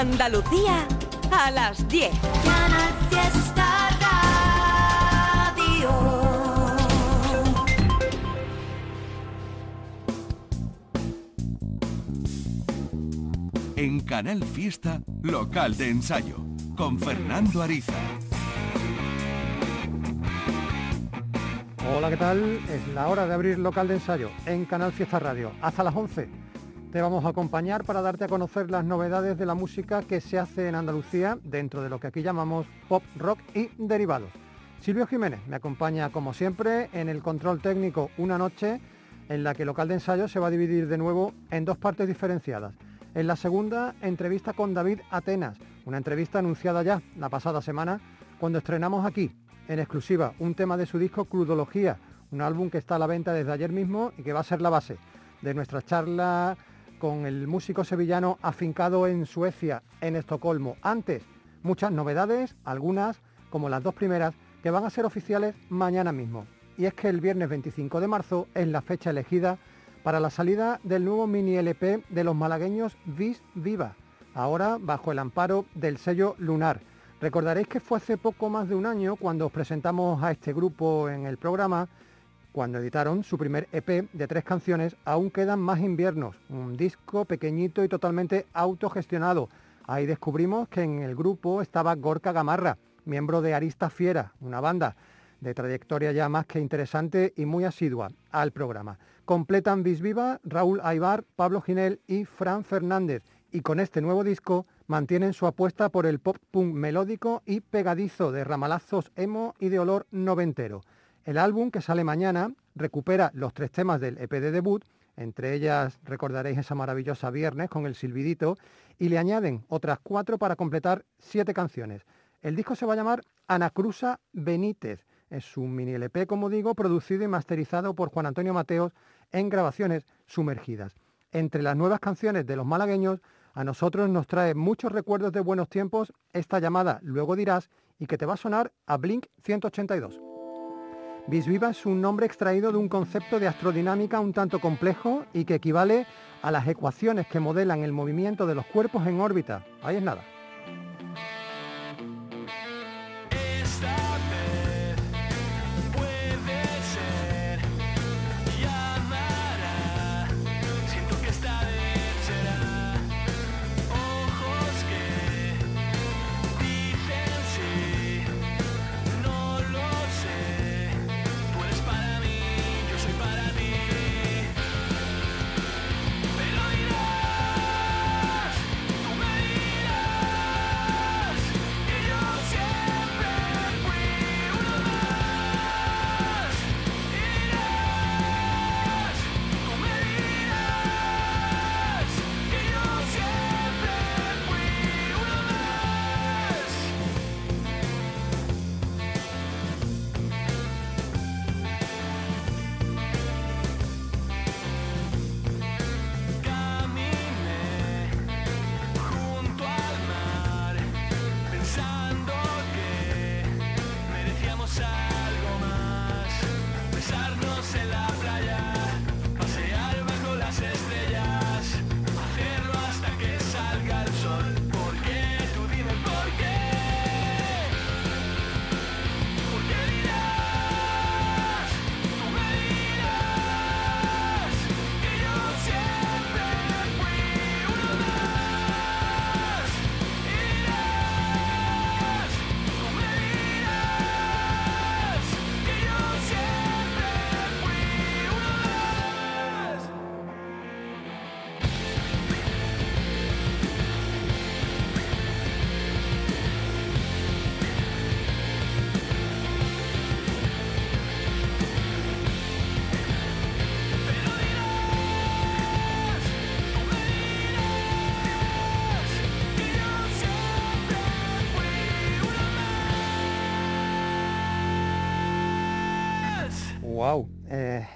Andalucía a las 10. En Canal Fiesta, local de ensayo, con Fernando Ariza. Hola, ¿qué tal? Es la hora de abrir local de ensayo en Canal Fiesta Radio. Hasta las 11 te vamos a acompañar para darte a conocer las novedades de la música que se hace en Andalucía dentro de lo que aquí llamamos pop, rock y derivados. Silvio Jiménez me acompaña como siempre en el control técnico una noche en la que local de ensayo se va a dividir de nuevo en dos partes diferenciadas. En la segunda, entrevista con David Atenas, una entrevista anunciada ya la pasada semana cuando estrenamos aquí en exclusiva un tema de su disco Crudología, un álbum que está a la venta desde ayer mismo y que va a ser la base de nuestra charla con el músico sevillano afincado en Suecia, en Estocolmo. Antes, muchas novedades, algunas, como las dos primeras, que van a ser oficiales mañana mismo. Y es que el viernes 25 de marzo es la fecha elegida para la salida del nuevo mini LP de los malagueños Vis Viva, ahora bajo el amparo del sello Lunar. Recordaréis que fue hace poco más de un año cuando os presentamos a este grupo en el programa, cuando editaron su primer EP de tres canciones, Aún quedan más inviernos, un disco pequeñito y totalmente autogestionado. Ahí descubrimos que en el grupo estaba Gorka Gamarra, miembro de Arista Fiera, una banda de trayectoria ya más que interesante y muy asidua al programa. Completan Visviva, Raúl Aibar, Pablo Ginel y Fran Fernández y con este nuevo disco mantienen su apuesta por el pop punk melódico y pegadizo de ramalazos emo y de olor noventero. El álbum que sale mañana recupera los tres temas del EP de debut, entre ellas recordaréis esa maravillosa Viernes con el silbidito, y le añaden otras cuatro para completar siete canciones. El disco se va a llamar Anacruza Benítez. Es un mini LP, como digo, producido y masterizado por Juan Antonio Mateos en grabaciones sumergidas. Entre las nuevas canciones de los malagueños a nosotros nos trae muchos recuerdos de buenos tiempos esta llamada Luego dirás y que te va a sonar a Blink 182. Bisviva es un nombre extraído de un concepto de astrodinámica un tanto complejo y que equivale a las ecuaciones que modelan el movimiento de los cuerpos en órbita. Ahí es nada.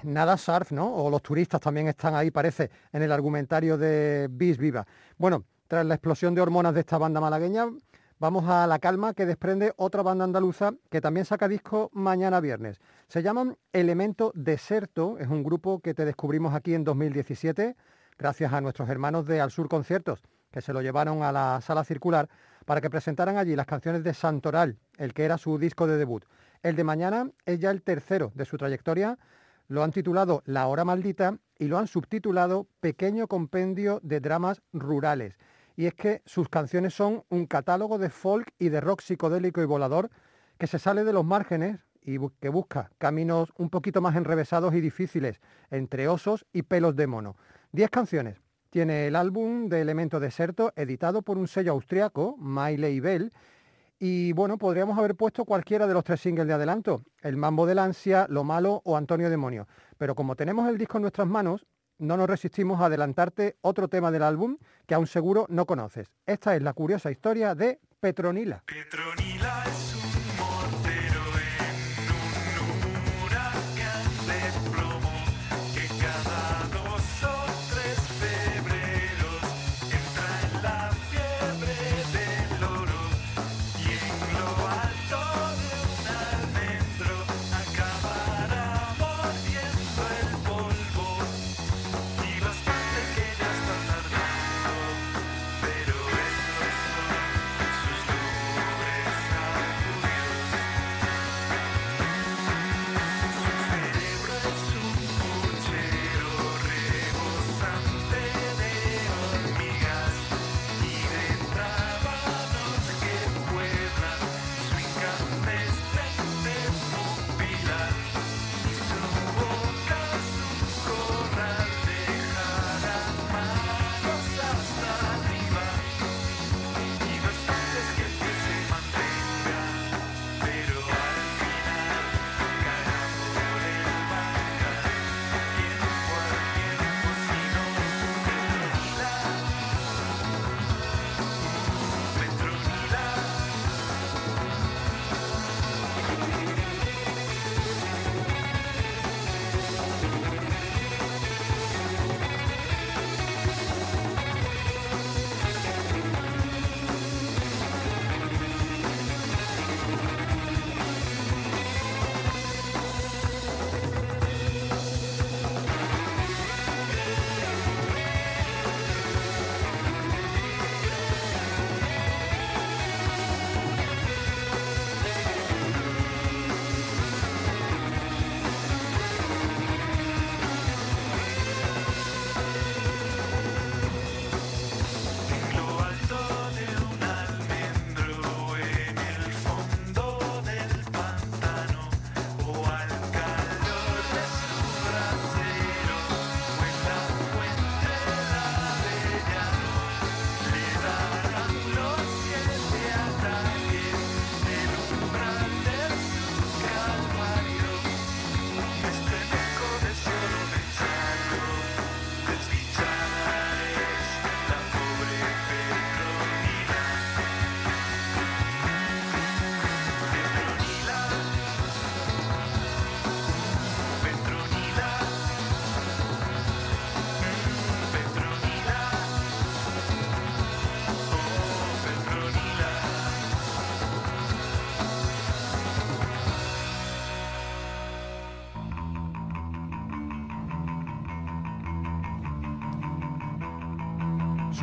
Nada surf, ¿no? O los turistas también están ahí, parece, en el argumentario de Bis Viva. Bueno, tras la explosión de hormonas de esta banda malagueña, vamos a la calma que desprende otra banda andaluza que también saca disco mañana viernes. Se llaman Elemento Deserto, es un grupo que te descubrimos aquí en 2017, gracias a nuestros hermanos de Al Sur Conciertos, que se lo llevaron a la sala circular para que presentaran allí las canciones de Santoral, el que era su disco de debut. El de mañana es ya el tercero de su trayectoria, lo han titulado La Hora Maldita y lo han subtitulado Pequeño Compendio de Dramas Rurales. Y es que sus canciones son un catálogo de folk y de rock psicodélico y volador que se sale de los márgenes y que busca caminos un poquito más enrevesados y difíciles entre osos y pelos de mono. Diez canciones. Tiene el álbum de Elemento Deserto editado por un sello austriaco, My Label, y bueno, podríamos haber puesto cualquiera de los tres singles de adelanto, El Mambo del Ansia, Lo Malo o Antonio Demonio. Pero como tenemos el disco en nuestras manos, no nos resistimos a adelantarte otro tema del álbum que aún seguro no conoces. Esta es la curiosa historia de Petronila. Petronila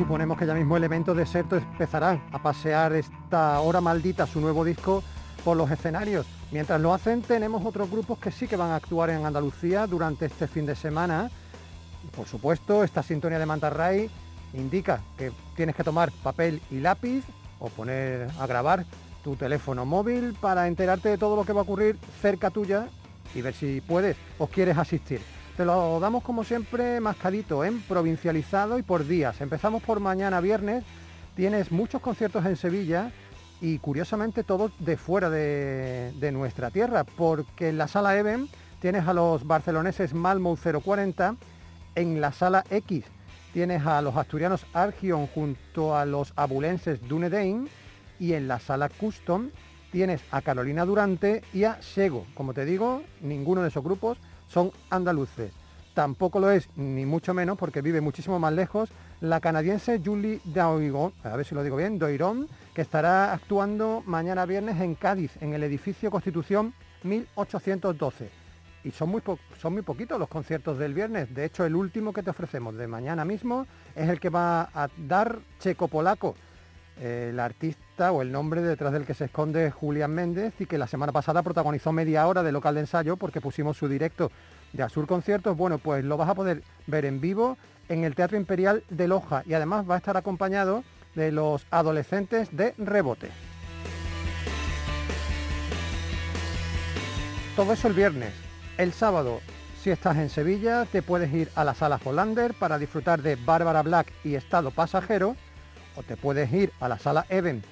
Suponemos que ya mismo Elemento Deserto empezarán a pasear esta hora maldita, su nuevo disco, por los escenarios. Mientras lo hacen, tenemos otros grupos que sí que van a actuar en Andalucía durante este fin de semana. Por supuesto, esta sintonía de Mantarray indica que tienes que tomar papel y lápiz o poner a grabar tu teléfono móvil para enterarte de todo lo que va a ocurrir cerca tuya y ver si puedes o quieres asistir. Te lo damos como siempre mascadito, en provincializado y por días. Empezamos por mañana viernes. Tienes muchos conciertos en Sevilla y curiosamente todos de fuera de, nuestra tierra, porque en la sala Even tienes a los barceloneses Malmo 040, en la sala X tienes a los asturianos Argion junto a los abulenses Dunedain y en la sala Custom tienes a Carolina Durante y a Sego. Como te digo, ninguno de esos grupos son andaluces. Tampoco lo es, ni mucho menos, porque vive muchísimo más lejos, la canadiense Julie Doiron, a ver si lo digo bien, Doiron, que estará actuando mañana viernes en Cádiz, en el edificio Constitución 1812. y son muy, son muy poquitos los conciertos del viernes. De hecho, el último que te ofrecemos de mañana mismo es el que va a dar Checo Polaco, el artista o el nombre detrás del que se esconde Julián Méndez y que la semana pasada protagonizó media hora de local de ensayo porque pusimos su directo de Azur Conciertos. Bueno, pues lo vas a poder ver en vivo en el Teatro Imperial de Loja y además va a estar acompañado de los adolescentes de Rebote. Todo eso el viernes. El sábado, si estás en Sevilla, te puedes ir a la sala Hollander para disfrutar de Bárbara Black y Estado Pasajero, o te puedes ir a la sala Even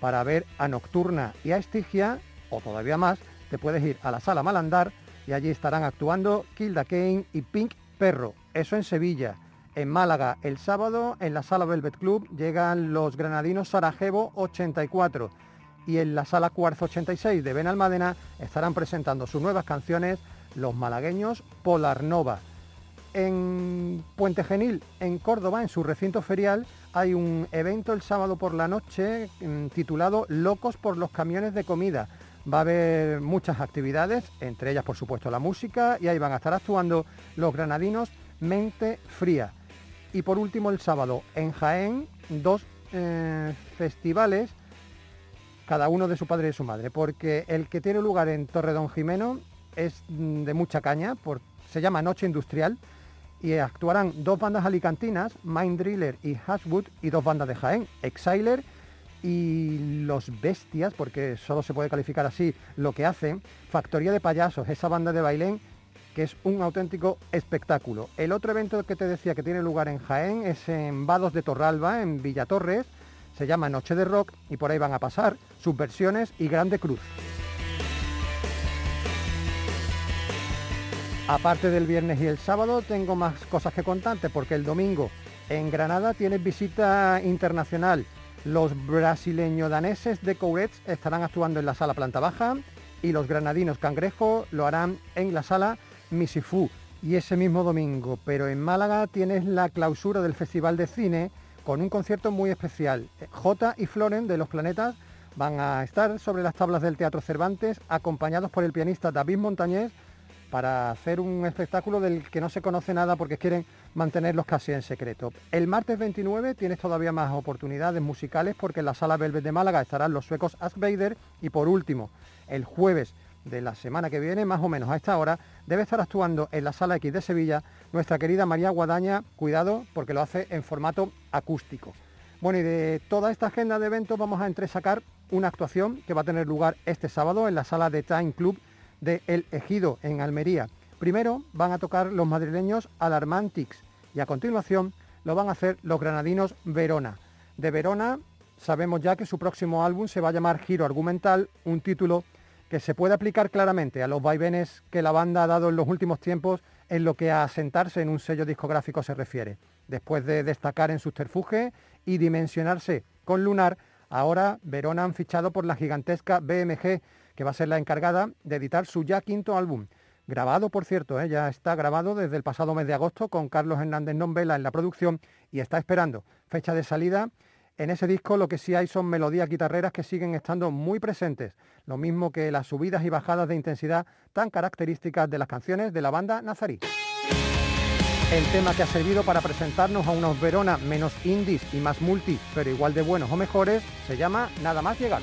para ver a Nocturna y a Estigia, o todavía más, te puedes ir a la sala Malandar y allí estarán actuando Kilda Kane y Pink Perro. Eso en Sevilla. En Málaga, el sábado, en la sala Velvet Club, llegan los granadinos Sarajevo 84 y en la sala Cuarzo 86 de Benalmádena estarán presentando sus nuevas canciones los malagueños Polar Nova. En Puente Genil, en Córdoba, en su recinto ferial, hay un evento el sábado por la noche mm, titulado Locos por los camiones de comida. Va a haber muchas actividades, entre ellas por supuesto la música, y ahí van a estar actuando los granadinos Mente Fría. Y por último el sábado en Jaén, dos eh, festivales cada uno de su padre y de su madre, porque el que tiene lugar en Torre Don Jimeno es mm, de mucha caña, se llama Noche Industrial, y actuarán dos bandas alicantinas, Mind Driller y Hashwood, y dos bandas de Jaén, Exiler y Los Bestias, porque solo se puede calificar así lo que hacen, Factoría de Payasos, esa banda de bailén que es un auténtico espectáculo. El otro evento que te decía que tiene lugar en Jaén es en Vados de Torralba, en Villatorres, se llama Noche de Rock y por ahí van a pasar Subversiones y Grande Cruz. Aparte del viernes y el sábado tengo más cosas que contarte porque el domingo en Granada tienes visita internacional. Los brasileño daneses de Courets estarán actuando en la sala planta baja y los granadinos cangrejo lo harán en la sala Misifú. Y ese mismo domingo, pero en Málaga tienes la clausura del Festival de Cine con un concierto muy especial. J y Floren de Los Planetas van a estar sobre las tablas del Teatro Cervantes acompañados por el pianista David Montañés para hacer un espectáculo del que no se conoce nada porque quieren mantenerlos casi en secreto. El martes 29 tienes todavía más oportunidades musicales porque en la sala Velvet de Málaga estarán los suecos Ask Vader y por último, el jueves de la semana que viene, más o menos a esta hora, debe estar actuando en la Sala X de Sevilla nuestra querida María Guadaña, cuidado porque lo hace en formato acústico. Bueno, y de toda esta agenda de eventos vamos a entresacar una actuación que va a tener lugar este sábado en la sala de Time Club de El Ejido, en Almería. Primero van a tocar los madrileños Alarmantics y a continuación lo van a hacer los granadinos Verona. De Verona sabemos ya que su próximo álbum se va a llamar Giro Argumental, un título que se puede aplicar claramente a los vaivenes que la banda ha dado en los últimos tiempos en lo que a asentarse en un sello discográfico se refiere. Después de destacar en subterfuge y dimensionarse con Lunar, ahora Verona han fichado por la gigantesca BMG, que va a ser la encargada de editar su ya quinto álbum. Grabado, por cierto, ¿eh? ya está grabado desde el pasado mes de agosto con Carlos Hernández Nombela en la producción y está esperando fecha de salida en ese disco lo que sí hay son melodías guitarreras que siguen estando muy presentes, lo mismo que las subidas y bajadas de intensidad tan características de las canciones de la banda Nazarí. El tema que ha servido para presentarnos a unos Verona menos indies y más multi, pero igual de buenos o mejores, se llama Nada más llegar.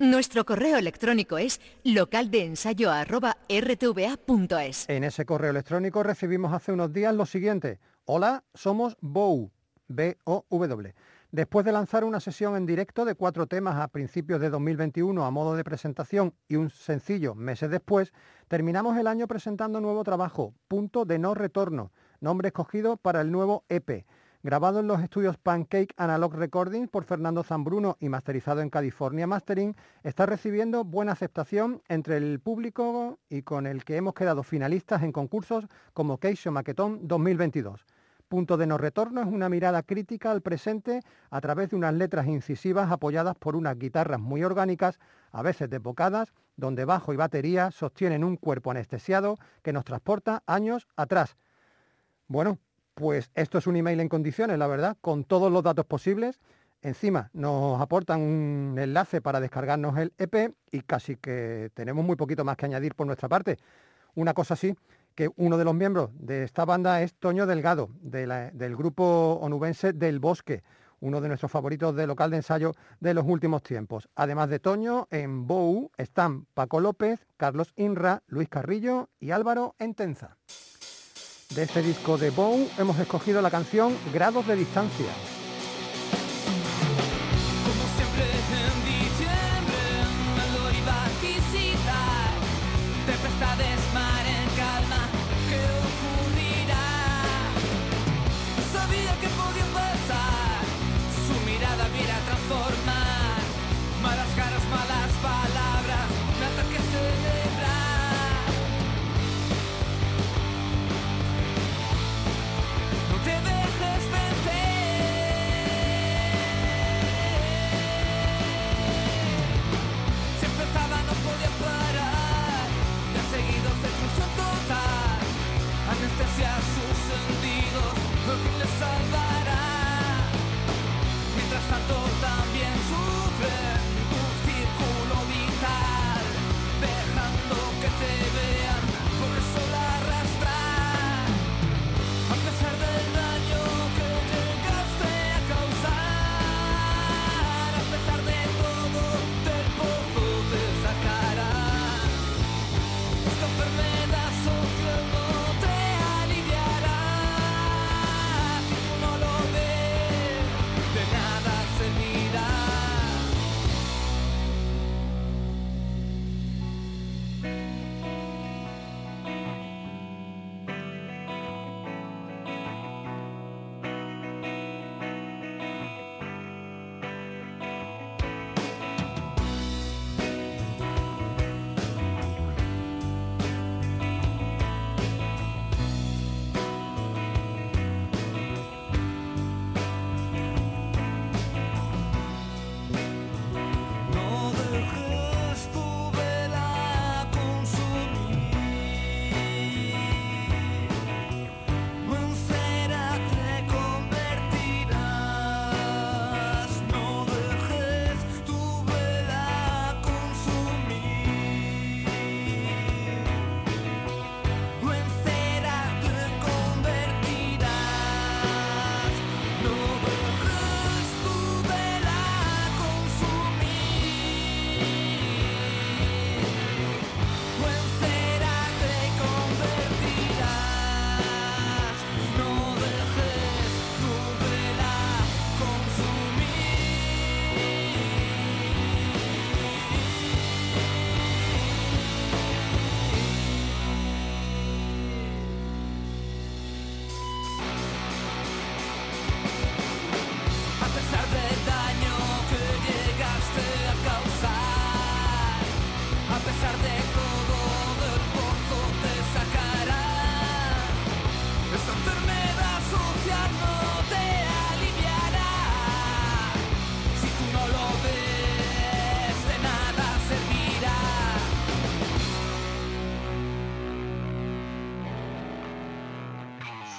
Nuestro correo electrónico es localdeensayo.rtva.es. En ese correo electrónico recibimos hace unos días lo siguiente. Hola, somos BOW, B-O-W. Después de lanzar una sesión en directo de cuatro temas a principios de 2021 a modo de presentación y un sencillo meses después, terminamos el año presentando nuevo trabajo, Punto de No Retorno, nombre escogido para el nuevo EP. Grabado en los estudios Pancake Analog Recordings por Fernando Zambruno y masterizado en California Mastering, está recibiendo buena aceptación entre el público y con el que hemos quedado finalistas en concursos como Keisho Maquetón 2022. Punto de no retorno es una mirada crítica al presente a través de unas letras incisivas apoyadas por unas guitarras muy orgánicas, a veces desbocadas, donde bajo y batería sostienen un cuerpo anestesiado que nos transporta años atrás. Bueno, pues esto es un email en condiciones, la verdad, con todos los datos posibles. Encima nos aportan un enlace para descargarnos el EP y casi que tenemos muy poquito más que añadir por nuestra parte. Una cosa sí, que uno de los miembros de esta banda es Toño Delgado, del grupo onubense Del Bosque, uno de nuestros favoritos de local de ensayo de los últimos tiempos. Además de Toño, en Bou están Paco López, Carlos Inra, Luis Carrillo y Álvaro Entenza. De este disco de Bou hemos escogido la canción Grados de Distancia.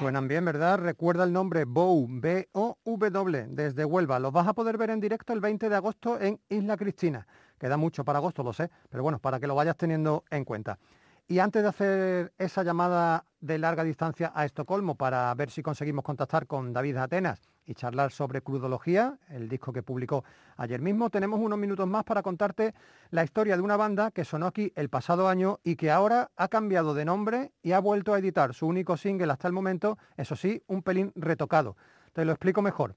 Suenan bien, ¿verdad? Recuerda el nombre Bow, B-O-W, desde Huelva. Los vas a poder ver en directo el 20 de agosto en Isla Cristina. Queda mucho para agosto, lo sé, pero bueno, para que lo vayas teniendo en cuenta. Y antes de hacer esa llamada de larga distancia a Estocolmo para ver si conseguimos contactar con David Atenas y charlar sobre Crudología, el disco que publicó ayer mismo, tenemos unos minutos más para contarte la historia de una banda que sonó aquí el pasado año y que ahora ha cambiado de nombre y ha vuelto a editar su único single hasta el momento, eso sí, un pelín retocado. Te lo explico mejor.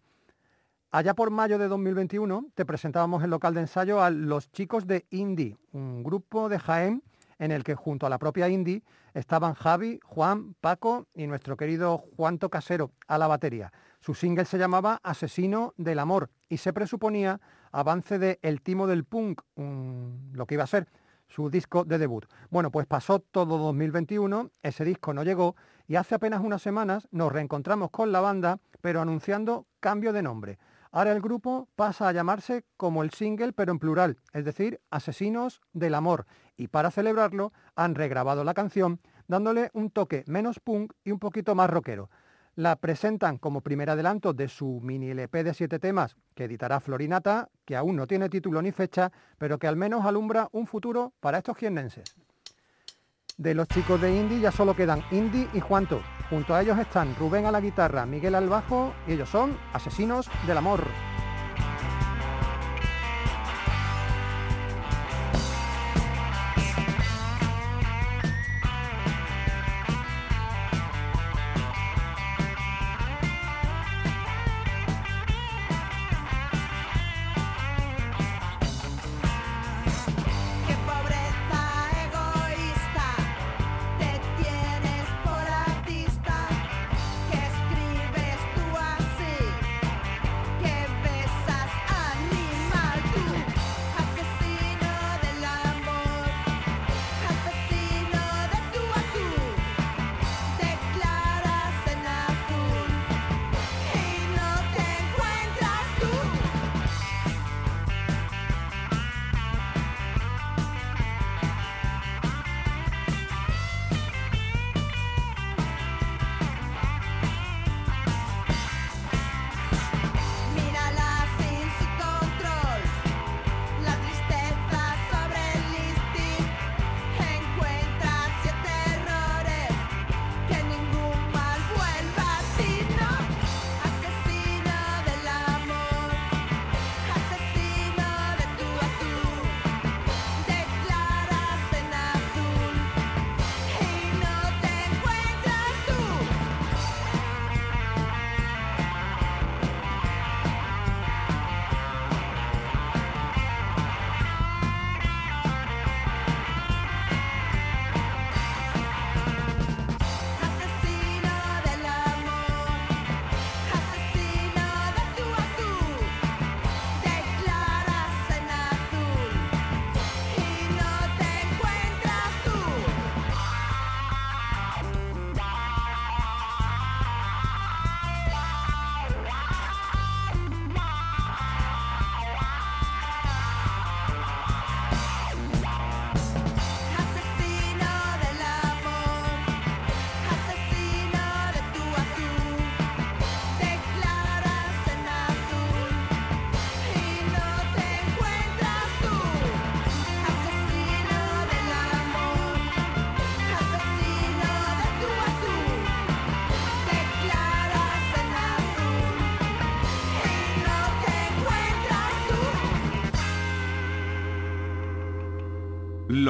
Allá por mayo de 2021 te presentábamos el local de ensayo a Los Chicos de Indie, un grupo de Jaén en el que junto a la propia Indy estaban Javi, Juan, Paco y nuestro querido Juanto Casero a la batería. Su single se llamaba Asesino del Amor y se presuponía avance de El Timo del Punk, lo que iba a ser su disco de debut. Bueno, pues pasó todo 2021, ese disco no llegó y hace apenas unas semanas nos reencontramos con la banda, pero anunciando cambio de nombre. Ahora el grupo pasa a llamarse como el single, pero en plural, es decir, Asesinos del Amor. Y para celebrarlo han regrabado la canción dándole un toque menos punk y un poquito más rockero. La presentan como primer adelanto de su mini LP de siete temas que editará Florinata, que aún no tiene título ni fecha, pero que al menos alumbra un futuro para estos jiennenses. De los chicos de Indie ya solo quedan Indy y Juanto. Junto a ellos están Rubén a la guitarra, Miguel al bajo y ellos son Asesinos del Amor.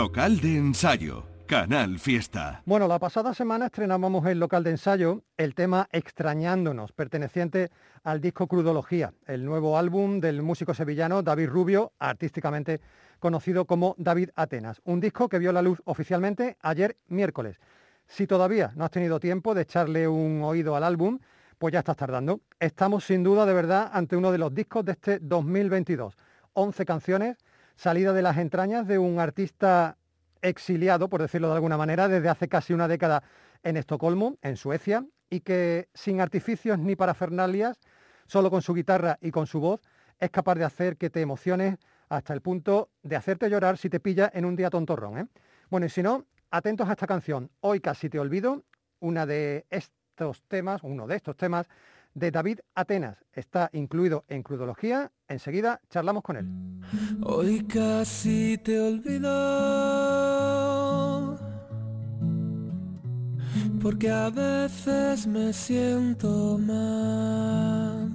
Local de ensayo. Canal Fiesta. Bueno, la pasada semana estrenábamos el local de ensayo el tema Extrañándonos, perteneciente al disco Crudología, el nuevo álbum del músico sevillano David Rubio, artísticamente conocido como David Atenas. Un disco que vio la luz oficialmente ayer miércoles. Si todavía no has tenido tiempo de echarle un oído al álbum, pues ya estás tardando. Estamos sin duda de verdad ante uno de los discos de este 2022. 11 canciones salida de las entrañas de un artista exiliado, por decirlo de alguna manera, desde hace casi una década en Estocolmo, en Suecia, y que sin artificios ni parafernalias, solo con su guitarra y con su voz, es capaz de hacer que te emociones hasta el punto de hacerte llorar si te pilla en un día tontorrón. ¿eh? Bueno, y si no, atentos a esta canción. Hoy casi te olvido, una de estos temas, uno de estos temas de David Atenas. Está incluido en Crudología. Enseguida charlamos con él. Hoy casi te olvido porque a veces me siento mal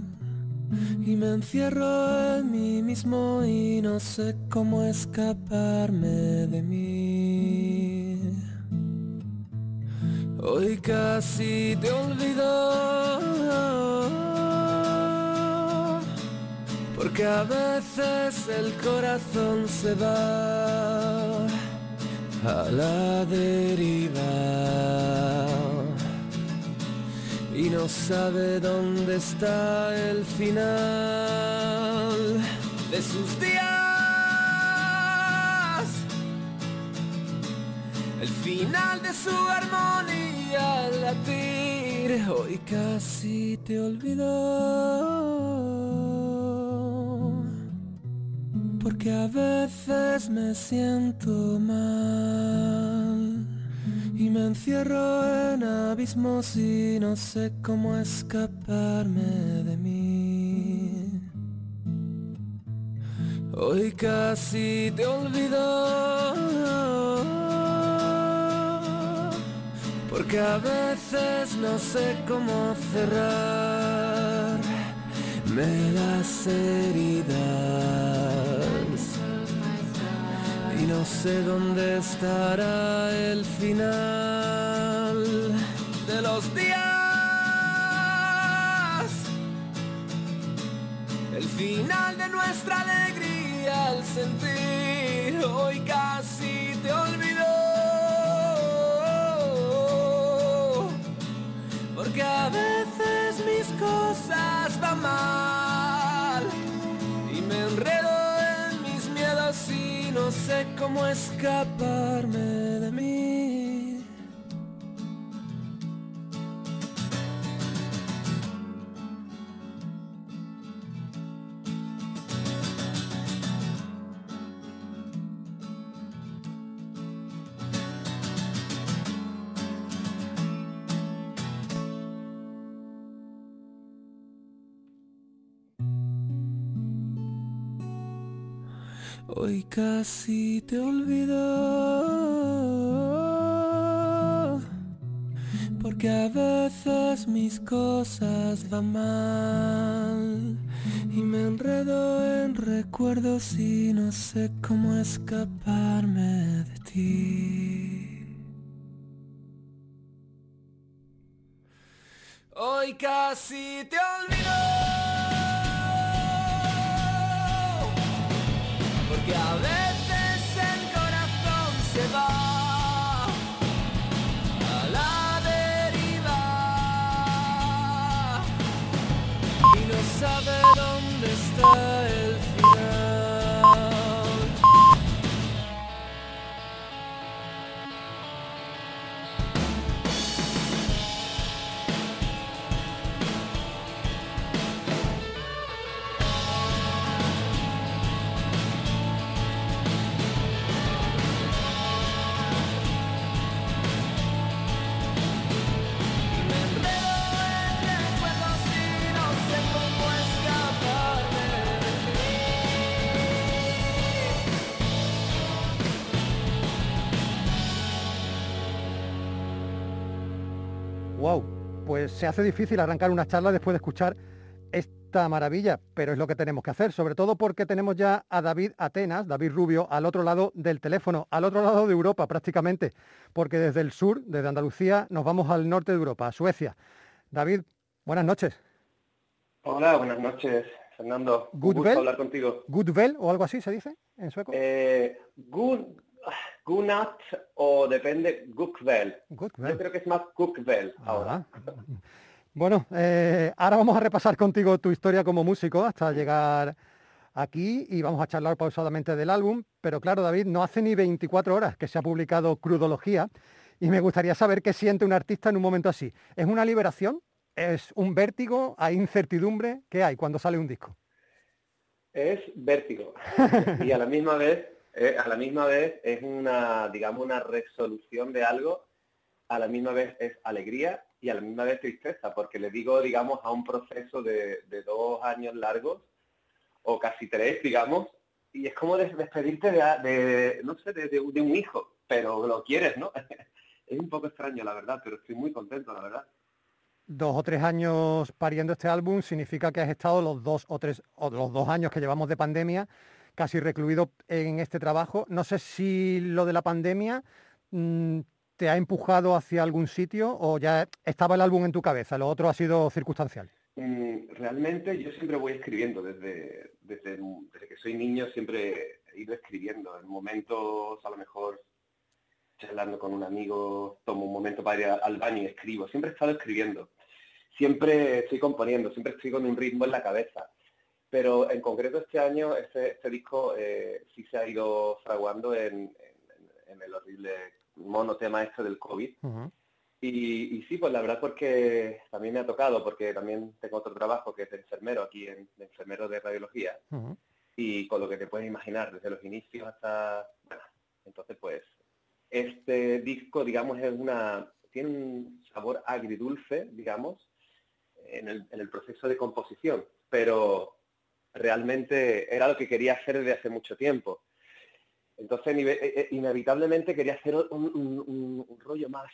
y me encierro en mí mismo y no sé cómo escaparme de mí. Hoy casi te olvido, porque a veces el corazón se va a la deriva y no sabe dónde está el final de sus días. El final de su armonía latir, hoy casi te olvidó. Porque a veces me siento mal. Y me encierro en abismos y no sé cómo escaparme de mí. Hoy casi te olvido, porque a veces no sé cómo cerrar. Me las heridas no sé dónde estará el final de los días. El final de nuestra alegría al sentir hoy casi te olvidó. Porque a veces mis cosas van mal sé cómo escaparme de casi te olvido, porque a veces mis cosas van mal y me enredo en recuerdos y no sé cómo escaparme de ti. Hoy casi te olvido. Porque a veces se hace difícil arrancar una charla después de escuchar esta maravilla, pero es lo que tenemos que hacer, sobre todo porque tenemos ya a David Atenas, David Rubio, al otro lado del teléfono, al otro lado de Europa prácticamente, porque desde el sur, desde Andalucía, nos vamos al norte de Europa, a Suecia. David, buenas noches. Hola, buenas noches, Fernando. Un Good gusto bell. hablar contigo. Goodbell o algo así se dice en sueco. Eh, Gunat o depende, Gukvel. Yo creo que es más Gukvel ahora. Ah. Bueno, eh, ahora vamos a repasar contigo tu historia como músico hasta llegar aquí y vamos a charlar pausadamente del álbum. Pero claro, David, no hace ni 24 horas que se ha publicado Crudología y me gustaría saber qué siente un artista en un momento así. ¿Es una liberación? ¿Es un vértigo? ¿Hay incertidumbre? ¿Qué hay cuando sale un disco? Es vértigo. y a la misma vez, a la misma vez es una, digamos, una resolución de algo, a la misma vez es alegría y a la misma vez tristeza, porque le digo, digamos, a un proceso de, dos años largos, o casi tres, digamos, y es como des- despedirte de, no sé, de- de un hijo, pero lo quieres, ¿no? es un poco extraño, la verdad, pero estoy muy contento, la verdad. Dos o tres años pariendo este álbum significa que has estado los dos o tres, o los dos años que llevamos de pandemia casi recluido en este trabajo. No sé si lo de la pandemia mm, te ha empujado hacia algún sitio o ya estaba el álbum en tu cabeza, lo otro ha sido circunstancial. Mm, realmente yo siempre voy escribiendo, desde, desde, desde que soy niño siempre he ido escribiendo. En momentos a lo mejor charlando con un amigo, tomo un momento para ir al baño y escribo. Siempre he estado escribiendo. Siempre estoy componiendo, siempre estoy con un ritmo en la cabeza. Pero en concreto este año, este, este disco eh, sí se ha ido fraguando en, el horrible monotema este del COVID. y, sí, pues la verdad porque también me ha tocado, porque también tengo otro trabajo que es de enfermero aquí, en, de enfermero de radiología. Y con lo que te puedes imaginar, desde los inicios hasta... Bueno, entonces pues este disco, digamos, es una, tiene un sabor agridulce, digamos, en el, proceso de composición, pero realmente era lo que quería hacer desde hace mucho tiempo. Entonces, eh, eh, inevitablemente quería hacer un, rollo más,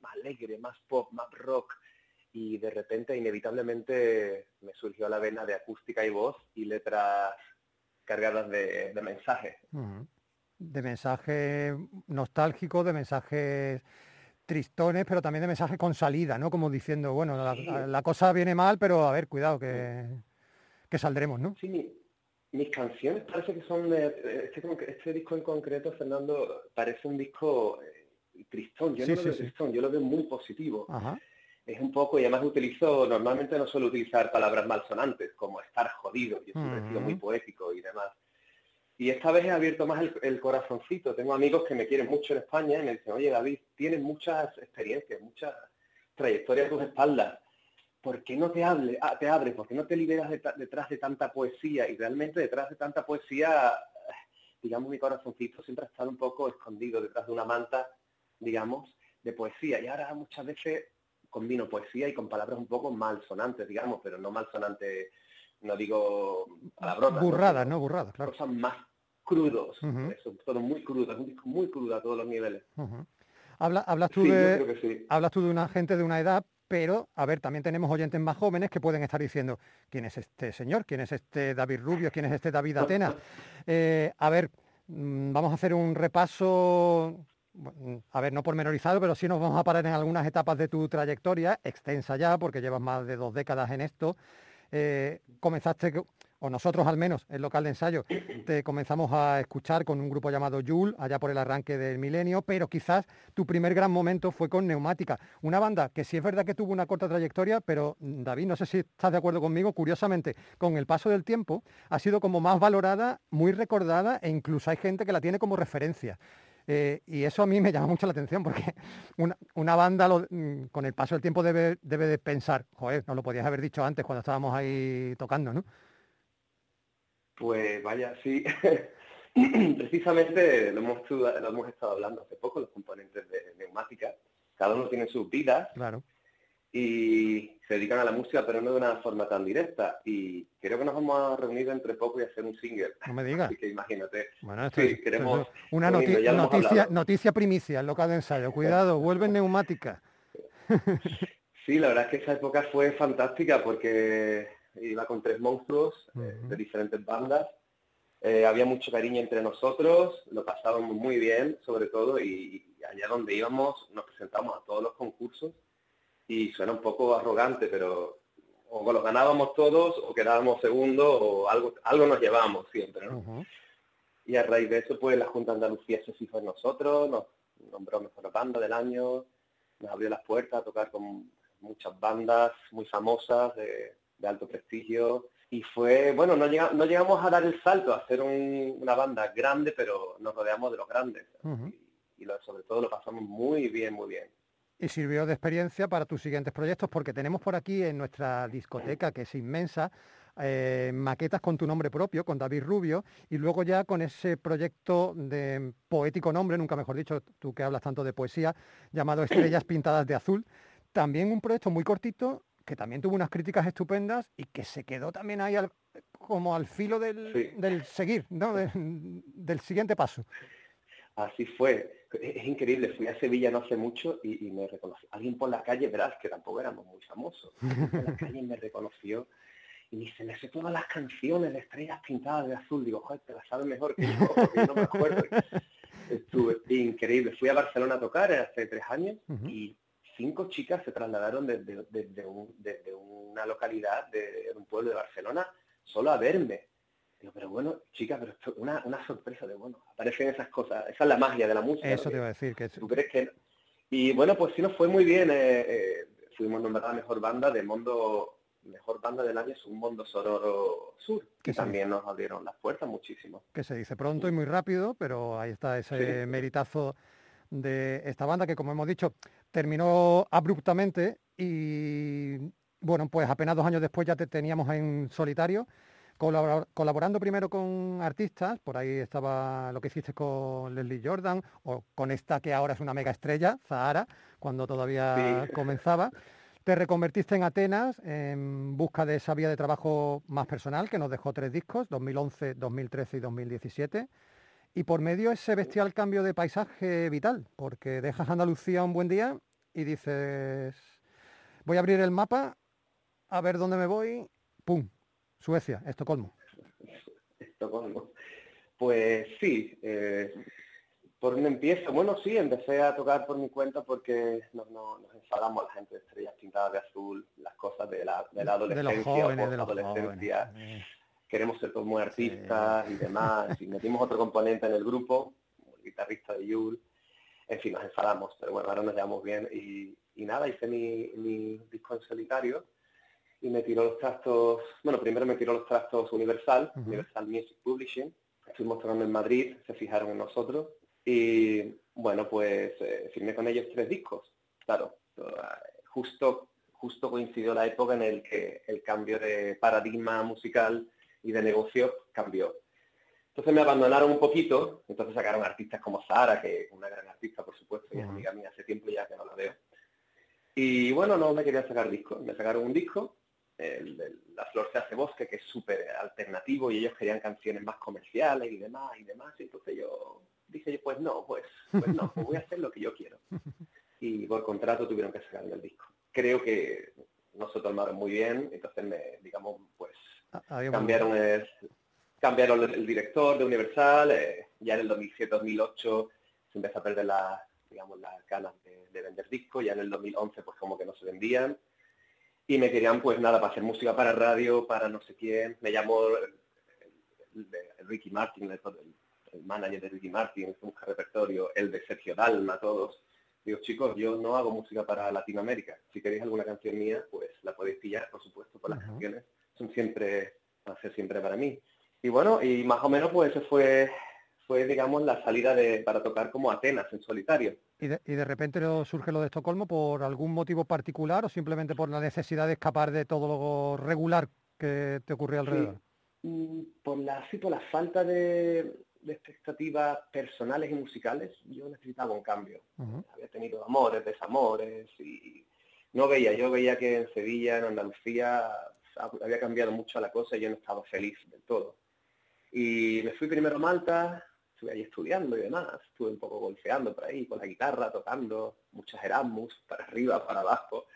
más, alegre, más pop, más rock. Y de repente, inevitablemente, me surgió la vena de acústica y voz y letras cargadas de, de mensajes de mensajes nostálgicos, de mensajes tristones, pero también de mensajes con salida, ¿no? Como diciendo, bueno, la, cosa viene mal, pero a ver, cuidado, que, que saldremos, ¿no? Sí, mis canciones parece que son de, este, este, disco en concreto, Fernando, parece un disco eh, tristón. Yo no lo veo tristón, yo lo veo muy positivo. Es un poco, y además utilizo, normalmente no suelo utilizar palabras malsonantes, como estar jodido, yo siempre he sido muy poético y demás. Y esta vez he abierto más el, corazoncito. Tengo amigos que me quieren mucho en España y me dicen, oye David, tienes muchas experiencias, muchas trayectorias a tus espaldas. ¿Por qué no te, hable, ah, te abres? ¿Por qué no te liberas detrás de tanta poesía? Y realmente detrás de tanta poesía, digamos, mi corazoncito siempre ha estado un poco escondido detrás de una manta, digamos, de poesía. Y ahora muchas veces combino poesía y con palabras un poco malsonantes, digamos, pero no malsonantes no digo palabrotas. Burradas, ¿no? Burradas, claro. Cosas más crudos, todo muy crudo, es un disco muy crudo a todos los niveles. hablas, tú de, hablas tú de una gente de una edad, pero, a ver, también tenemos oyentes más jóvenes que pueden estar diciendo, ¿quién es este señor? ¿Quién es este David Rubio? ¿Quién es este David Atenas? Eh, a ver, mm, vamos a hacer un repaso, a ver, no pormenorizado, pero sí nos vamos a parar en algunas etapas de tu trayectoria, extensa ya, porque llevas más de dos décadas en esto. Eh, comenzaste, o nosotros al menos, el local de ensayo, te comenzamos a escuchar con un grupo llamado Yul, allá por el arranque del milenio, pero quizás tu primer gran momento fue con Neumática, una banda que sí es verdad que tuvo una corta trayectoria, pero mm, David, no sé si estás de acuerdo conmigo, curiosamente, con el paso del tiempo ha sido como más valorada, muy recordada e incluso hay gente que la tiene como referencia. Eh, y eso a mí me llama mucho la atención porque una, banda mm, con el paso del tiempo debe, debe de pensar, joder, no lo podías haber dicho antes cuando estábamos ahí tocando, ¿no? Pues vaya, sí. Precisamente lo hemos, lo hemos estado hablando hace poco, los componentes de neumática. Cada uno tiene sus vidas. Claro y se dedican a la música, pero no de una forma tan directa. Y creo que nos vamos a reunir entre poco y hacer un single. No me digas. Así que imagínate. Bueno, esto queremos una noticia, noticia primicia, el local de ensayo. Cuidado, vuelve neumática. sí, la verdad es que esa época fue fantástica porque iba con tres monstruos eh, de diferentes bandas. Eh, había mucho cariño entre nosotros, lo pasábamos muy bien, sobre todo, y, y allá donde íbamos nos presentamos a todos los concursos y suena un poco arrogante, pero o los ganábamos todos o quedábamos segundos o algo, algo nos llevábamos siempre, ¿no? Y a raíz de eso, pues la Junta de Andalucía se fijó en nosotros, nos nombró mejor banda del año, nos abrió las puertas a tocar con muchas bandas muy famosas de, alto prestigio. Y fue, bueno, no, no llegamos a dar el salto a ser una banda grande, pero nos rodeamos de los grandes. Y, y sobre todo lo pasamos muy bien, muy bien y sirvió de experiencia para tus siguientes proyectos, porque tenemos por aquí en nuestra discoteca, que es inmensa, eh, maquetas con tu nombre propio, con David Rubio, y luego ya con ese proyecto de poético nombre, nunca mejor dicho, tú que hablas tanto de poesía, llamado Estrellas Pintadas de Azul. También un proyecto muy cortito, que también tuvo unas críticas estupendas y que se quedó también ahí como al filo del, seguir, ¿no? del siguiente paso. Así fue. Es, increíble. Fui a Sevilla no hace mucho y, me reconoció. Alguien por la calle, verás que tampoco éramos muy famosos. Por la calle me reconoció y me dice, me sé todas las canciones de estrellas pintadas de azul. Digo, joder, te las sabes mejor que yo, porque yo no me acuerdo. Estuve increíble. Fui a Barcelona a tocar hace tres años y cinco chicas se trasladaron desde, desde, una localidad, de, un pueblo de Barcelona, solo a verme. Digo, pero bueno, chicas, pero esto, una, una sorpresa de, bueno, aparecen esas cosas. Esa es la magia de la música. Eso te iba a decir. que ¿Tú crees que Y bueno, pues sí nos fue muy bien. Eh, eh, fuimos nombrada mejor banda del mundo mejor banda del año es un mundo sororo sur, que también nos abrieron las puertas muchísimo. Que se dice pronto y muy rápido, pero ahí está ese meritazo de esta banda que como hemos dicho terminó abruptamente y bueno, pues apenas dos años después ya te teníamos en solitario, colaborando primero con artistas, por ahí estaba lo que hiciste con Leslie Jordan o con esta que ahora es una mega estrella, Zahara, cuando todavía comenzaba. Te reconvertiste en Atenas en busca de esa vía de trabajo más personal, que nos dejó tres discos, 2011, 2013 y 2017. Y por medio ese bestial cambio de paisaje vital, porque dejas Andalucía un buen día y dices, voy a abrir el mapa, a ver dónde me voy, ¡pum! Suecia, Estocolmo. Estocolmo. Pues sí, eh, ¿Por dónde empiezo? Bueno, sí, empecé a tocar por mi cuenta porque nos, nos, enfadamos la gente de estrellas pintadas de azul, las cosas de la, de la adolescencia, de la adolescencia. Queremos ser todos muy artistas y demás. Y metimos otro componente en el grupo, el guitarrista de Yul. En fin, nos enfadamos, pero bueno, ahora nos llevamos bien. Y, nada, hice mi, mi disco en solitario y me tiró los trastos, bueno, primero me tiró los trastos Universal, Universal Music Publishing. Estuvimos tocando en Madrid, se fijaron en nosotros y bueno, pues eh, firmé con ellos tres discos. Claro, justo, justo coincidió la época en el que el cambio de paradigma musical y de negocio cambió. Entonces me abandonaron un poquito, entonces sacaron artistas como Sara, que es una gran artista, por supuesto, y es amiga mía hace tiempo ya que no la veo. Y bueno, no me quería sacar discos, me sacaron un disco, el, La Flor se hace bosque, que es súper alternativo, y ellos querían canciones más comerciales y demás, y demás, y entonces yo dije yo, pues no, pues, pues no, pues voy a hacer lo que yo quiero. Y por contrato tuvieron que sacarme el disco. Creo que no se tomaron muy bien, entonces me, digamos, pues ah, cambiaron el, cambiaron el, director de Universal, eh, ya en el 2007-2008 se empezó a perder las, digamos, las ganas de, vender discos, ya en el 2011 pues como que no se vendían, y me querían pues nada para hacer música para radio, para no sé quién, me llamó Ricky Martin, el, el manager de Ricky Martin, el busca repertorio, el de Sergio Dalma, todos. Digo, chicos, yo no hago música para Latinoamérica. Si queréis alguna canción mía, pues la podéis pillar, por supuesto, por las canciones. Son siempre, van a ser siempre para mí. Y bueno, y más o menos pues ese fue, fue digamos, la salida de, para tocar como Atenas en solitario. ¿Y de, y de repente surge lo de Estocolmo por algún motivo particular o simplemente por la necesidad de escapar de todo lo regular que te ocurrió alrededor? Mm, por la, sí, por la falta de, de expectativas personales y musicales, yo necesitaba un cambio. Había tenido amores, desamores y no veía, yo veía que en Sevilla, en Andalucía, había cambiado mucho la cosa y yo no estaba feliz del todo. Y me fui primero a Malta, estuve ahí estudiando y demás, estuve un poco golfeando por ahí con la guitarra, tocando muchas Erasmus, para arriba, para abajo.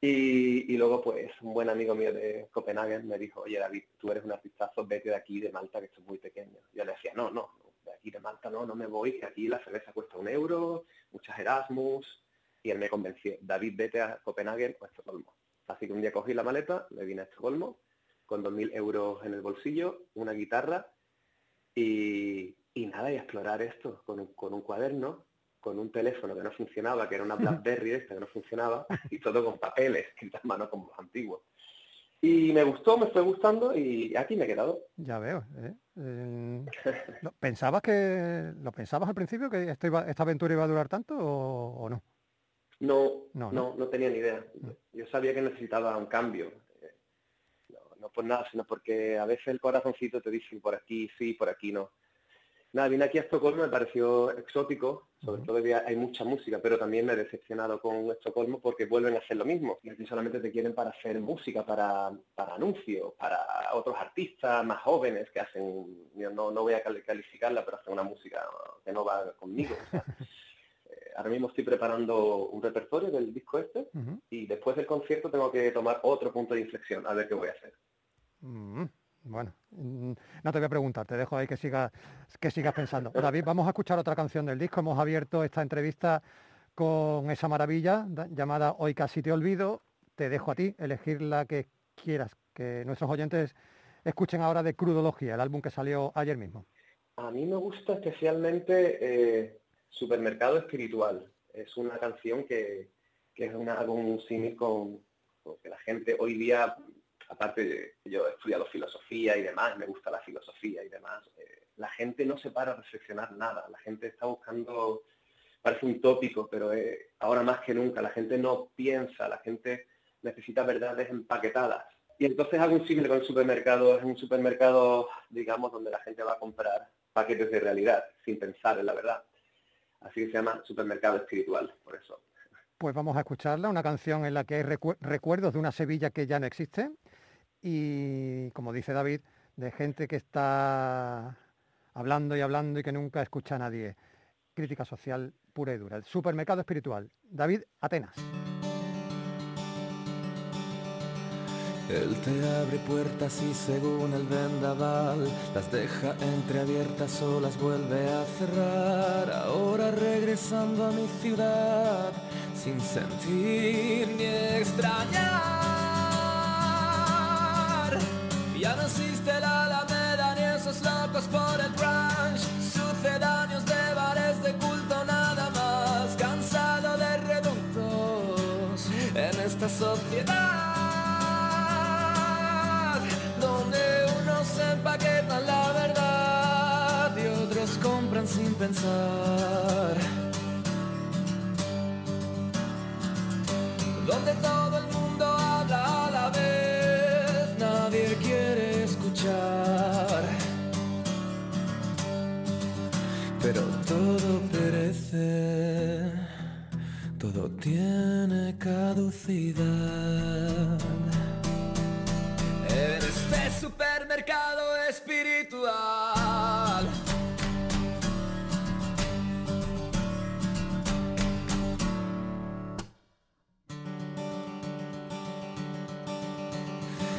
Y, luego, pues, un buen amigo mío de Copenhague me dijo, oye, David, tú eres un artistazo, vete de aquí, de Malta, que esto es muy pequeño. Yo le decía, no, no, de aquí de Malta no, no me voy, que aquí la cerveza cuesta un euro, muchas Erasmus. Y él me convenció, David, vete a Copenhague o a Estocolmo. Así que un día cogí la maleta, me vine a Estocolmo, con 2.000 euros en el bolsillo, una guitarra, y, nada, y explorar esto con con un cuaderno, con un teléfono que no funcionaba, que era una BlackBerry esta que no funcionaba, y todo con papeles, escritas a mano como los antiguos. Y me gustó, me fue gustando y aquí me he quedado. Ya veo. ¿eh? Eh, ¿Pensabas que lo pensabas al principio que esta aventura iba a durar tanto o, no? No, no, no, no, tenía ni idea. Yo sabía que necesitaba un cambio. No, no por nada, sino porque a veces el corazoncito te dice por aquí sí, por aquí no Nada, vine aquí a Estocolmo, me pareció exótico, sobre todo hay mucha música, pero también me he decepcionado con Estocolmo porque vuelven a hacer lo mismo. Y aquí solamente te quieren para hacer música, para, para anuncios, para otros artistas más jóvenes que hacen, no, no voy a calificarla, pero hacen una música que no va conmigo. ahora mismo estoy preparando un repertorio del disco este y después del concierto tengo que tomar otro punto de inflexión, a ver qué voy a hacer. Bueno, mm, no te voy a preguntar, te dejo ahí que sigas, que sigas pensando. David, vamos a escuchar otra canción del disco. Hemos abierto esta entrevista con esa maravilla llamada Hoy casi te olvido. Te dejo a ti elegir la que quieras, que nuestros oyentes escuchen ahora de Crudología, el álbum que salió ayer mismo. A mí me gusta especialmente eh, Supermercado Espiritual. Es una canción que, es una, un símil con, que la gente hoy día aparte yo he estudiado filosofía y demás, me gusta la filosofía y demás, eh, la gente no se para a reflexionar nada, la gente está buscando, parece un tópico, pero eh, ahora más que nunca, la gente no piensa, la gente necesita verdades empaquetadas. Y entonces hago un siglo con el supermercado, es un supermercado, digamos, donde la gente va a comprar paquetes de realidad, sin pensar en la verdad. Así que se llama supermercado espiritual, por eso. Pues vamos a escucharla, una canción en la que hay recuerdos de una Sevilla que ya no existe, y, como dice David, de gente que está hablando y hablando y que nunca escucha a nadie. Crítica social pura y dura. El supermercado espiritual. David Atenas. Él te abre puertas y según el vendaval las deja entreabiertas o las vuelve a cerrar. Ahora regresando a mi ciudad sin sentir ni extrañar. Ya no existe la Alameda ni esos locos por el ranch, sucedáneos de bares de culto nada más, cansado de reductos en esta sociedad, empaquetan la verdad y otros compran sin pensar. Donde todo el mundo habla a la vez quiere escuchar. Pero todo perece, todo tiene caducidad. Supermercado espiritual.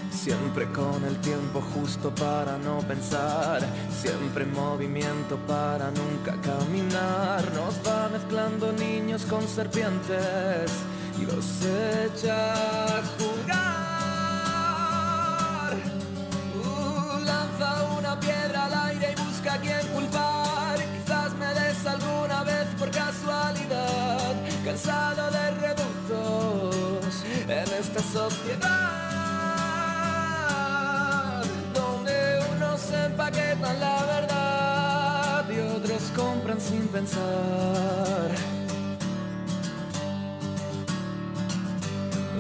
Siempre con el tiempo justo para no pensar, siempre en movimiento para nunca caminar. Nos va mezclando niños con serpientes y los echa a jugar. De reductos en esta sociedad. empaquetan la verdad y otros compran sin pensar.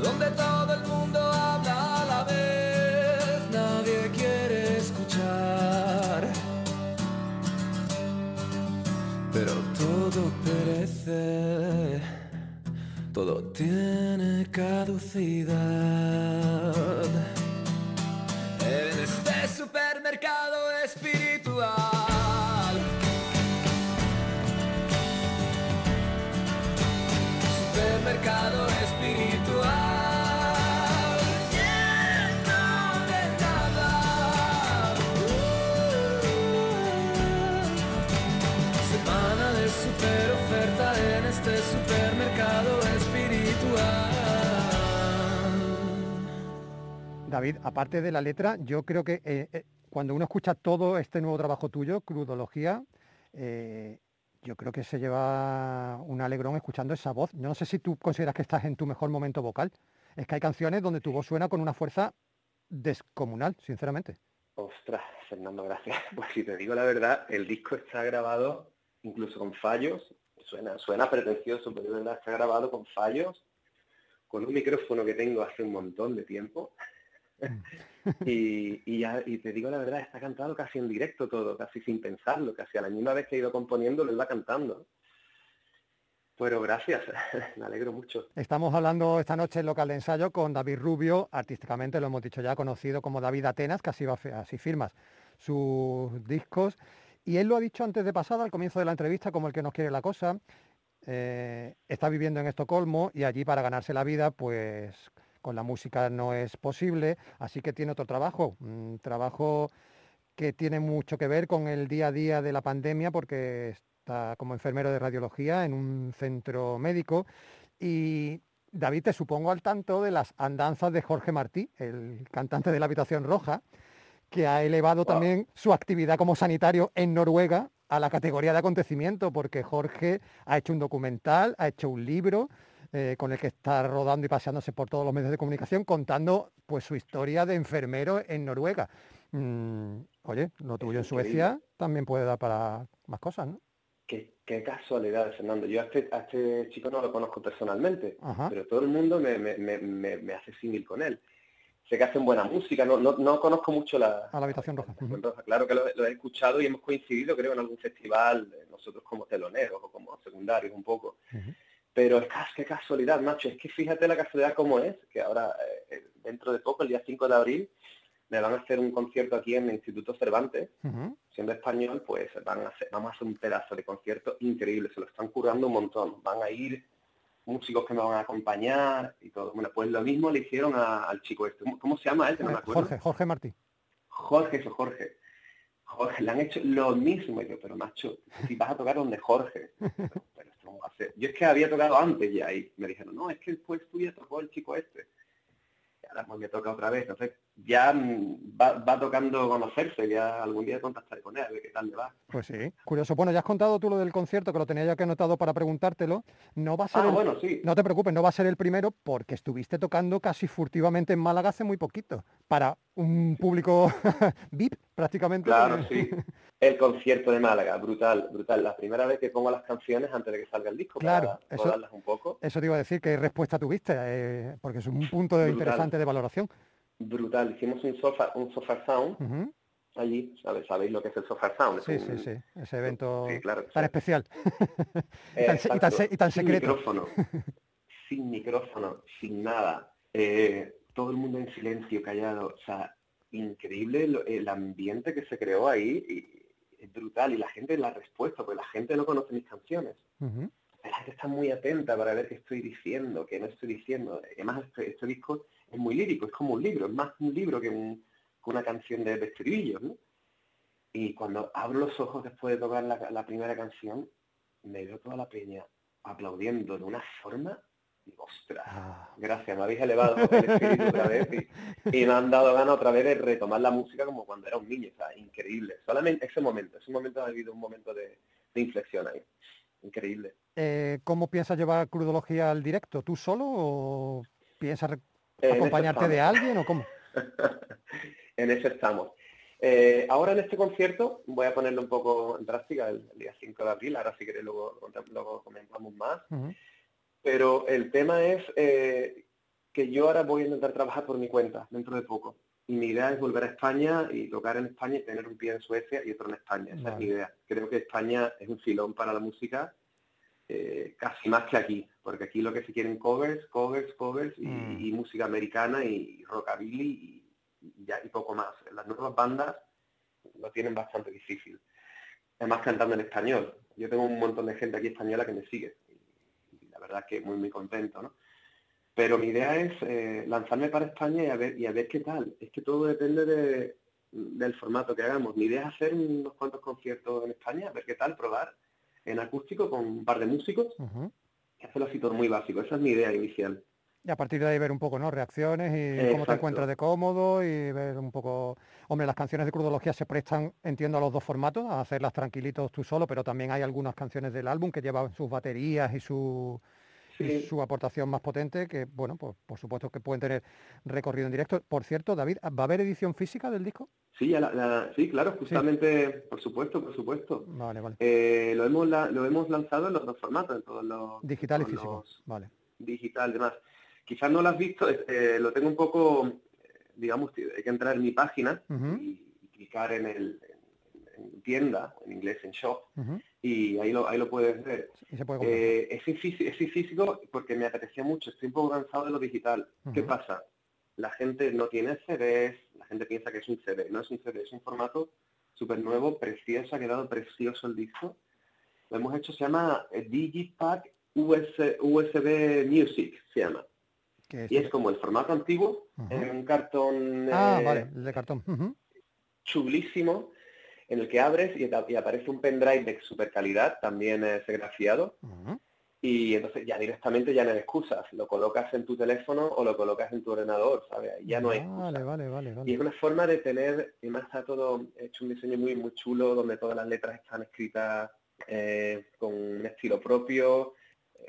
Donde todo el mundo todo tiene caducidad. David, aparte de la letra, yo creo que eh, eh, cuando uno escucha todo este nuevo trabajo tuyo, Crudología, eh, yo creo que se lleva un alegrón escuchando esa voz. Yo no sé si tú consideras que estás en tu mejor momento vocal. Es que hay canciones donde tu voz suena con una fuerza descomunal, sinceramente. Ostras, Fernando, gracias. Pues si te digo la verdad, el disco está grabado incluso con fallos. Suena, suena pretencioso, pero de verdad está grabado con fallos, con un micrófono que tengo hace un montón de tiempo y, te digo la verdad, está cantado casi en directo todo, casi sin pensarlo, casi a la misma vez que he ido componiendo lo iba cantando. Pero gracias, me alegro mucho. Estamos hablando esta noche en local de ensayo con David Rubio, artísticamente lo hemos dicho ya, conocido como David Atenas, que así, va, así firmas sus discos. Y él lo ha dicho antes de pasada, al comienzo de la entrevista, como el que nos quiere la cosa. Eh, está viviendo en Estocolmo y allí para ganarse la vida, pues con la música no es posible, así que tiene otro trabajo, un trabajo que tiene mucho que ver con el día a día de la pandemia porque está como enfermero de radiología en un centro médico. Y David, te supongo al tanto de las andanzas de Jorge Martí, el cantante de la Habitación Roja, que ha elevado también su actividad como sanitario en Noruega a la categoría de acontecimiento, porque Jorge ha hecho un documental, ha hecho un libro eh, con el que está rodando y paseándose por todos los medios de comunicación, contando pues su historia de enfermero en Noruega. Mm, oye, lo tuyo en Suecia también puede dar para más cosas, ¿no? Qué, qué casualidad, Fernando. Yo a este, a este, chico no lo conozco personalmente, pero todo el mundo me, me, me, me hace símil con él sé que hacen buena música, no, no, no conozco mucho la, a la habitación roja. Claro que lo, he escuchado y hemos coincidido, creo, en algún festival, nosotros como teloneros o como secundarios un poco. Pero es qué casualidad, macho, es que fíjate la casualidad como es, que ahora, eh, dentro de poco, el día 5 de abril, me van a hacer un concierto aquí en el Instituto Cervantes, siendo español, pues van a hacer, vamos a hacer un pedazo de concierto increíble, se lo están curando un montón, van a ir músicos que me van a acompañar y todo. Bueno, pues lo mismo le hicieron al chico este. ¿Cómo se llama él? Jorge, Jorge Martí. Jorge, eso, Jorge. Jorge, le han hecho lo mismo. Y yo, pero macho, si vas a tocar donde Jorge. Yo es que había tocado antes ya y me dijeron, no, es que después tú ya tocó el chico este ahora pues me toca otra vez. Entonces ya mm, va, tocando conocerse, ya algún día contactaré con él, a ver qué tal le va. Pues sí, curioso. Bueno, ya has contado tú lo del concierto, que lo tenía ya que anotado para preguntártelo. No va a ser ah, el... bueno, sí. No te preocupes, no va a ser el primero porque estuviste tocando casi furtivamente en Málaga hace muy poquito, para un público VIP prácticamente. Claro, sí. El concierto de Málaga, brutal, brutal. La primera vez que pongo las canciones antes de que salga el disco, claro, para eso, un poco. Eso te iba a decir, ¿qué respuesta tuviste? Eh, porque es un punto interesante de valoración. Brutal. Hicimos un sofa, un sofa sound. Allí, ¿sabes? ¿sabéis lo que es el Sofa Sound? Sí, sí, sí, ese evento tan especial y, tan, y, tan, secreto. Sin micrófono, sin micrófono, sin nada. Eh, todo el mundo en silencio, callado. O sea, increíble el, ambiente que se creó ahí. Y, es brutal. Y la gente, la respuesta, porque la gente no conoce mis canciones. La gente está muy atenta para ver qué estoy diciendo, qué no estoy diciendo. Además, este, este, disco es muy lírico, es como un libro, es más un libro que, una canción de, estribillos, ¿no? Y cuando abro los ojos después de tocar la, primera canción, me veo toda la peña aplaudiendo de una forma ostras, ah. gracias, me habéis elevado el espíritu otra vez y, me han dado ganas otra vez de retomar la música como cuando era un niño, o sea, increíble. Solamente ese momento, ese momento ha habido un momento de, inflexión ahí. Increíble. Eh, ¿Cómo piensas llevar crudología al directo? ¿Tú solo o piensas acompañarte de alguien o cómo? en eso estamos. Eh, ahora en este concierto voy a ponerlo un poco en práctica el, día 5 de abril, ahora si queréis luego, luego comentamos más. Pero el tema es eh, que yo ahora voy a intentar trabajar por mi cuenta dentro de poco. Y mi idea es volver a España y tocar en España y tener un pie en Suecia y otro en España. Esa es mi idea. Creo que España es un filón para la música eh, casi más que aquí, porque aquí lo que se quieren covers, covers, covers y, mm. música americana y rockabilly y, ya y poco más. Las nuevas bandas lo tienen bastante difícil. Además cantando en español. Yo tengo un montón de gente aquí española que me sigue la verdad que muy, muy contento, ¿no? Pero mi idea es eh, lanzarme para España y a, ver, y a ver qué tal. Es que todo depende de, del formato que hagamos. Mi idea es hacer unos cuantos conciertos en España, a ver qué tal, probar en acústico con un par de músicos y hacerlo así todo muy básico. Esa es mi idea inicial. Y a partir de ahí ver un poco, ¿no? Reacciones y cómo te encuentras de cómodo y ver un poco... Hombre, las canciones de crudología se prestan, entiendo, a los dos formatos, a hacerlas tranquilitos tú solo, pero también hay algunas canciones del álbum que llevan sus baterías y su, su aportación más potente, que, bueno, pues por supuesto que pueden tener recorrido en directo. Por cierto, David, ¿va a haber edición física del disco? Sí, sí claro, justamente, por supuesto, por supuesto. Vale, vale. Eh, lo, hemos, lo hemos lanzado en los dos formatos, en todos los... Digital y físico, vale. Digital, demás. Quizás no lo has visto, eh, lo tengo un poco digamos, hay que entrar en mi página y, y clicar en el en, en tienda, en inglés en shop. Y ahí lo, ahí lo puedes ver. Eh, es, fí- es físico porque me apetecía mucho, estoy un poco cansado de lo digital. ¿Qué Ujú. pasa? La gente no tiene CDs, la gente piensa que es un CD, no es un CD, es un formato súper nuevo, precioso, ha quedado precioso el disco. Lo hemos hecho, se llama eh, Digipack US, USB Music, se llama. es- Y es como el formato antiguo, en un cartón Ah, eh, vale, el de cartón. Chulísimo, en el que abres y, y aparece un pendrive de super calidad, también serigrafiado, Ujú. y entonces ya directamente ya no hay excusas, lo colocas en tu teléfono o lo colocas en tu ordenador, ¿sabes? Ya no hay excusas. Vale, vale, vale, Y es una forma de tener, y más está todo hecho un diseño muy muy chulo, donde todas las letras están escritas eh, con un estilo propio.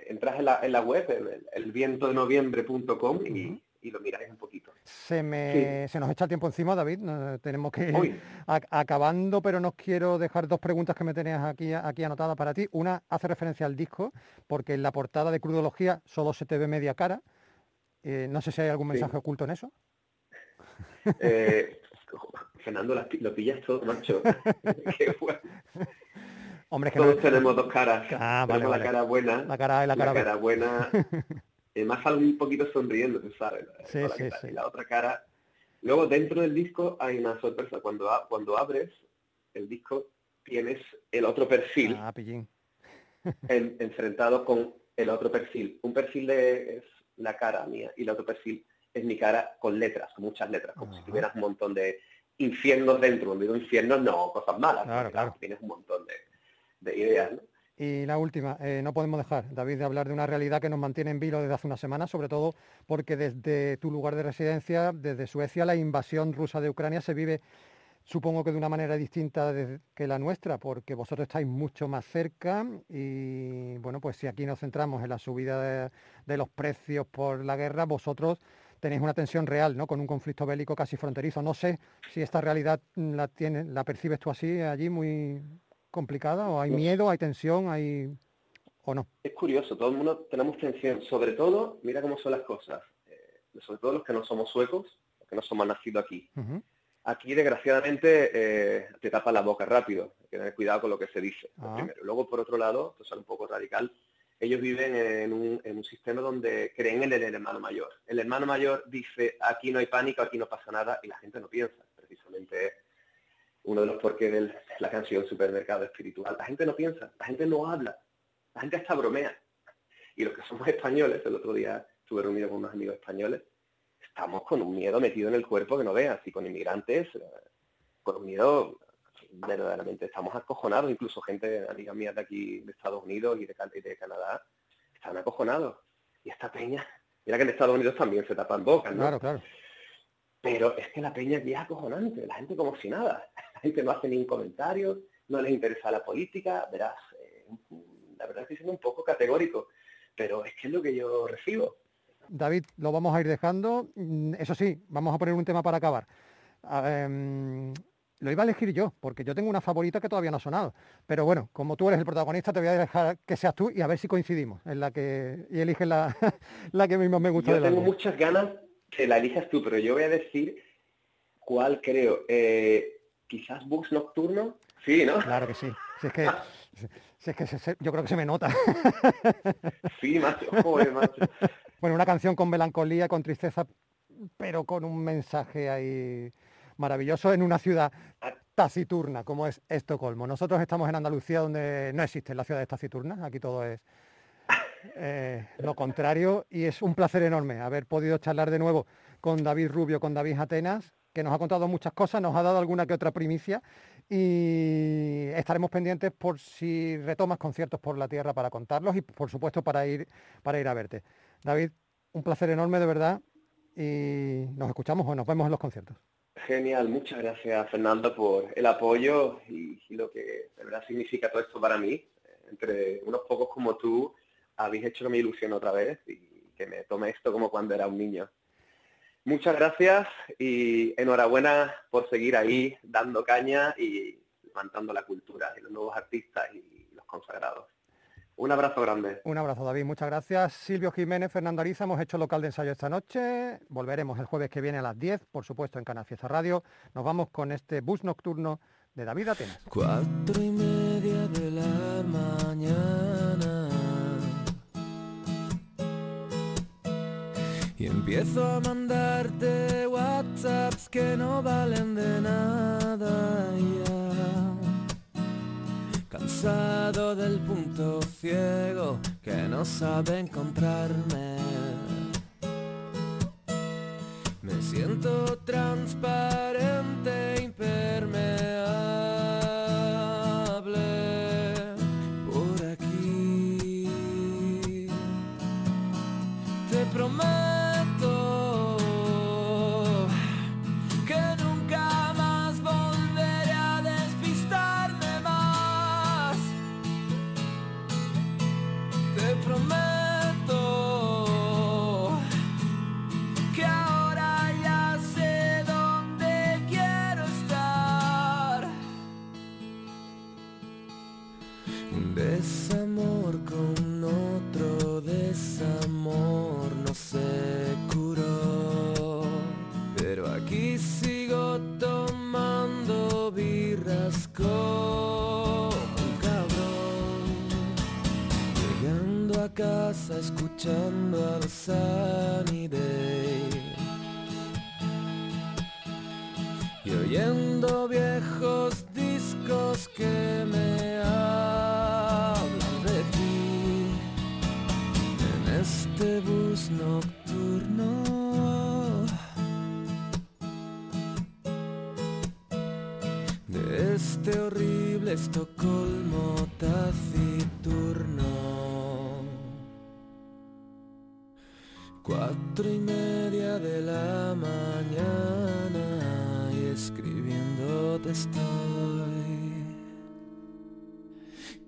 Entras en la, en la web, el, el vientodenovembre.com y, Ujú. y lo miráis un poquito. Se, me, se nos echa el tiempo encima, David. tenemos que ir acabando, pero no quiero dejar dos preguntas que me tenías aquí, aquí anotadas para ti. Una hace referencia al disco, porque en la portada de Crudología solo se te ve media cara. Eh, no sé si hay algún Sí. mensaje oculto en eso. Eh, Fernando, lo pillas todo, macho. Qué bueno. Hombre, es que Todos no- tenemos dos caras. Ah, vale, tenemos vale. la cara buena, la cara y la cara B. buena. y más sale un poquito sonriendo, tú sabes. Sí, la otra cara. Luego dentro del disco hay una sorpresa. Cuando, a- cuando abres el disco tienes el otro perfil Ah, pillín. en- enfrentado con el otro perfil. Un perfil de, es la cara mía y el otro perfil es mi cara con letras, con muchas letras, como Ajá. si tuvieras un montón de infiernos dentro. Cuando digo infiernos, no cosas malas. Claro. Tienes un montón de, de ideas, ¿no? Y la última, eh, no podemos dejar, David, de hablar de una realidad que nos mantiene en vilo desde hace una semana, sobre todo porque desde tu lugar de residencia, desde Suecia, la invasión rusa de Ucrania se vive, supongo que de una manera distinta que la nuestra, porque vosotros estáis mucho más cerca y, bueno, pues si aquí nos centramos en la subida de, los precios por la guerra, vosotros tenéis una tensión real, ¿no? Con un conflicto bélico casi fronterizo. No sé si esta realidad mm, la percibes tú así allí muy complicada o hay miedo, hay tensión, hay o no. Es curioso, todo el mundo tenemos tensión. Sobre todo, mira cómo son las cosas. eh, sobre todo los que no somos suecos, los que no somos nacidos aquí. Aquí, desgraciadamente, eh, te tapan la boca rápido. Hay que tener cuidado con lo que se dice. Ah. primero. Luego, por otro lado, esto es un poco radical, ellos viven en un, en un sistema donde creen en el hermano mayor. El hermano mayor dice, aquí no hay pánico, aquí no pasa nada, y la gente no piensa. Precisamente es uno de los porqués de la canción Supermercado Espiritual. La gente no piensa, la gente no habla, la gente hasta bromea. Y los que somos españoles, el otro día estuve reunido con unos amigos españoles, estamos con un miedo metido en el cuerpo que no veas, y con inmigrantes, eh, con un miedo verdaderamente, estamos acojonados, incluso gente, amigas mías de aquí, de Estados Unidos y de, y de Canadá, están acojonados. Y esta peña, mira que en Estados Unidos también se tapan bocas, ¿no? Claro, claro. Pero es que la peña aquí es acojonante, la gente como si nada, la gente no hace ningún comentario, no les interesa la política, verás, eh, la verdad estoy siendo un poco categórico, pero es que es lo que yo recibo. David, lo vamos a ir dejando. Mm, Eso sí, vamos a poner un tema para acabar. Em, lo iba a elegir yo, porque yo tengo una favorita que todavía no ha sonado. Pero bueno, como tú eres el protagonista, te voy a dejar que seas tú y a ver si coincidimos en la que y eliges la, la que mismo me gusta Yo tengo muchas ganas que la elijas tú, pero yo voy a decir cuál creo. Eh, quizás Bus Nocturno. Sí, ¿no? Claro que sí. Si es que, si es que se- se- yo creo que se me nota. Sí, macho. Joder, macho. Bueno, una canción con melancolía, con tristeza, pero con un mensaje ahí maravilloso en una ciudad taciturna como es Estocolmo. Nosotros estamos en Andalucía donde no existen las ciudades taciturnas, aquí todo es eh, lo contrario y es un placer enorme haber podido charlar de nuevo con David Rubio, con David Atenas, que nos ha contado muchas cosas, nos ha dado alguna que otra primicia y estaremos pendientes por si retomas conciertos por la tierra para contarlos y por supuesto para ir, para ir a verte. David, un placer enorme de verdad y nos escuchamos o nos vemos en los conciertos. Genial, muchas gracias Fernando por el apoyo y, lo que de verdad significa todo esto para mí. Entre unos pocos como tú, habéis hecho que me ilusione otra vez y que me tome esto como cuando era un niño. Muchas gracias y enhorabuena por seguir ahí dando caña y levantando la cultura y los nuevos artistas y los consagrados. Un abrazo grande. Un abrazo, David. Muchas gracias. Silvio Jiménez, Fernando Ariza, hemos hecho local de ensayo esta noche. Volveremos el jueves que viene a las 10, por supuesto, en Canal Fiesta Radio. Nos vamos con este bus nocturno de David Atenas. Cuatro y media de la Y empiezo a mandarte WhatsApps que no valen de nada ya. Cansado del punto ciego que no sabe encontrarme. Me siento transparente, impermeable escuchando al Sunny Day y oyendo viejos discos que me hablan de ti en este bus nocturno. De este horrible Estocolmo taciturno.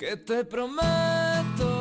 Que te prometo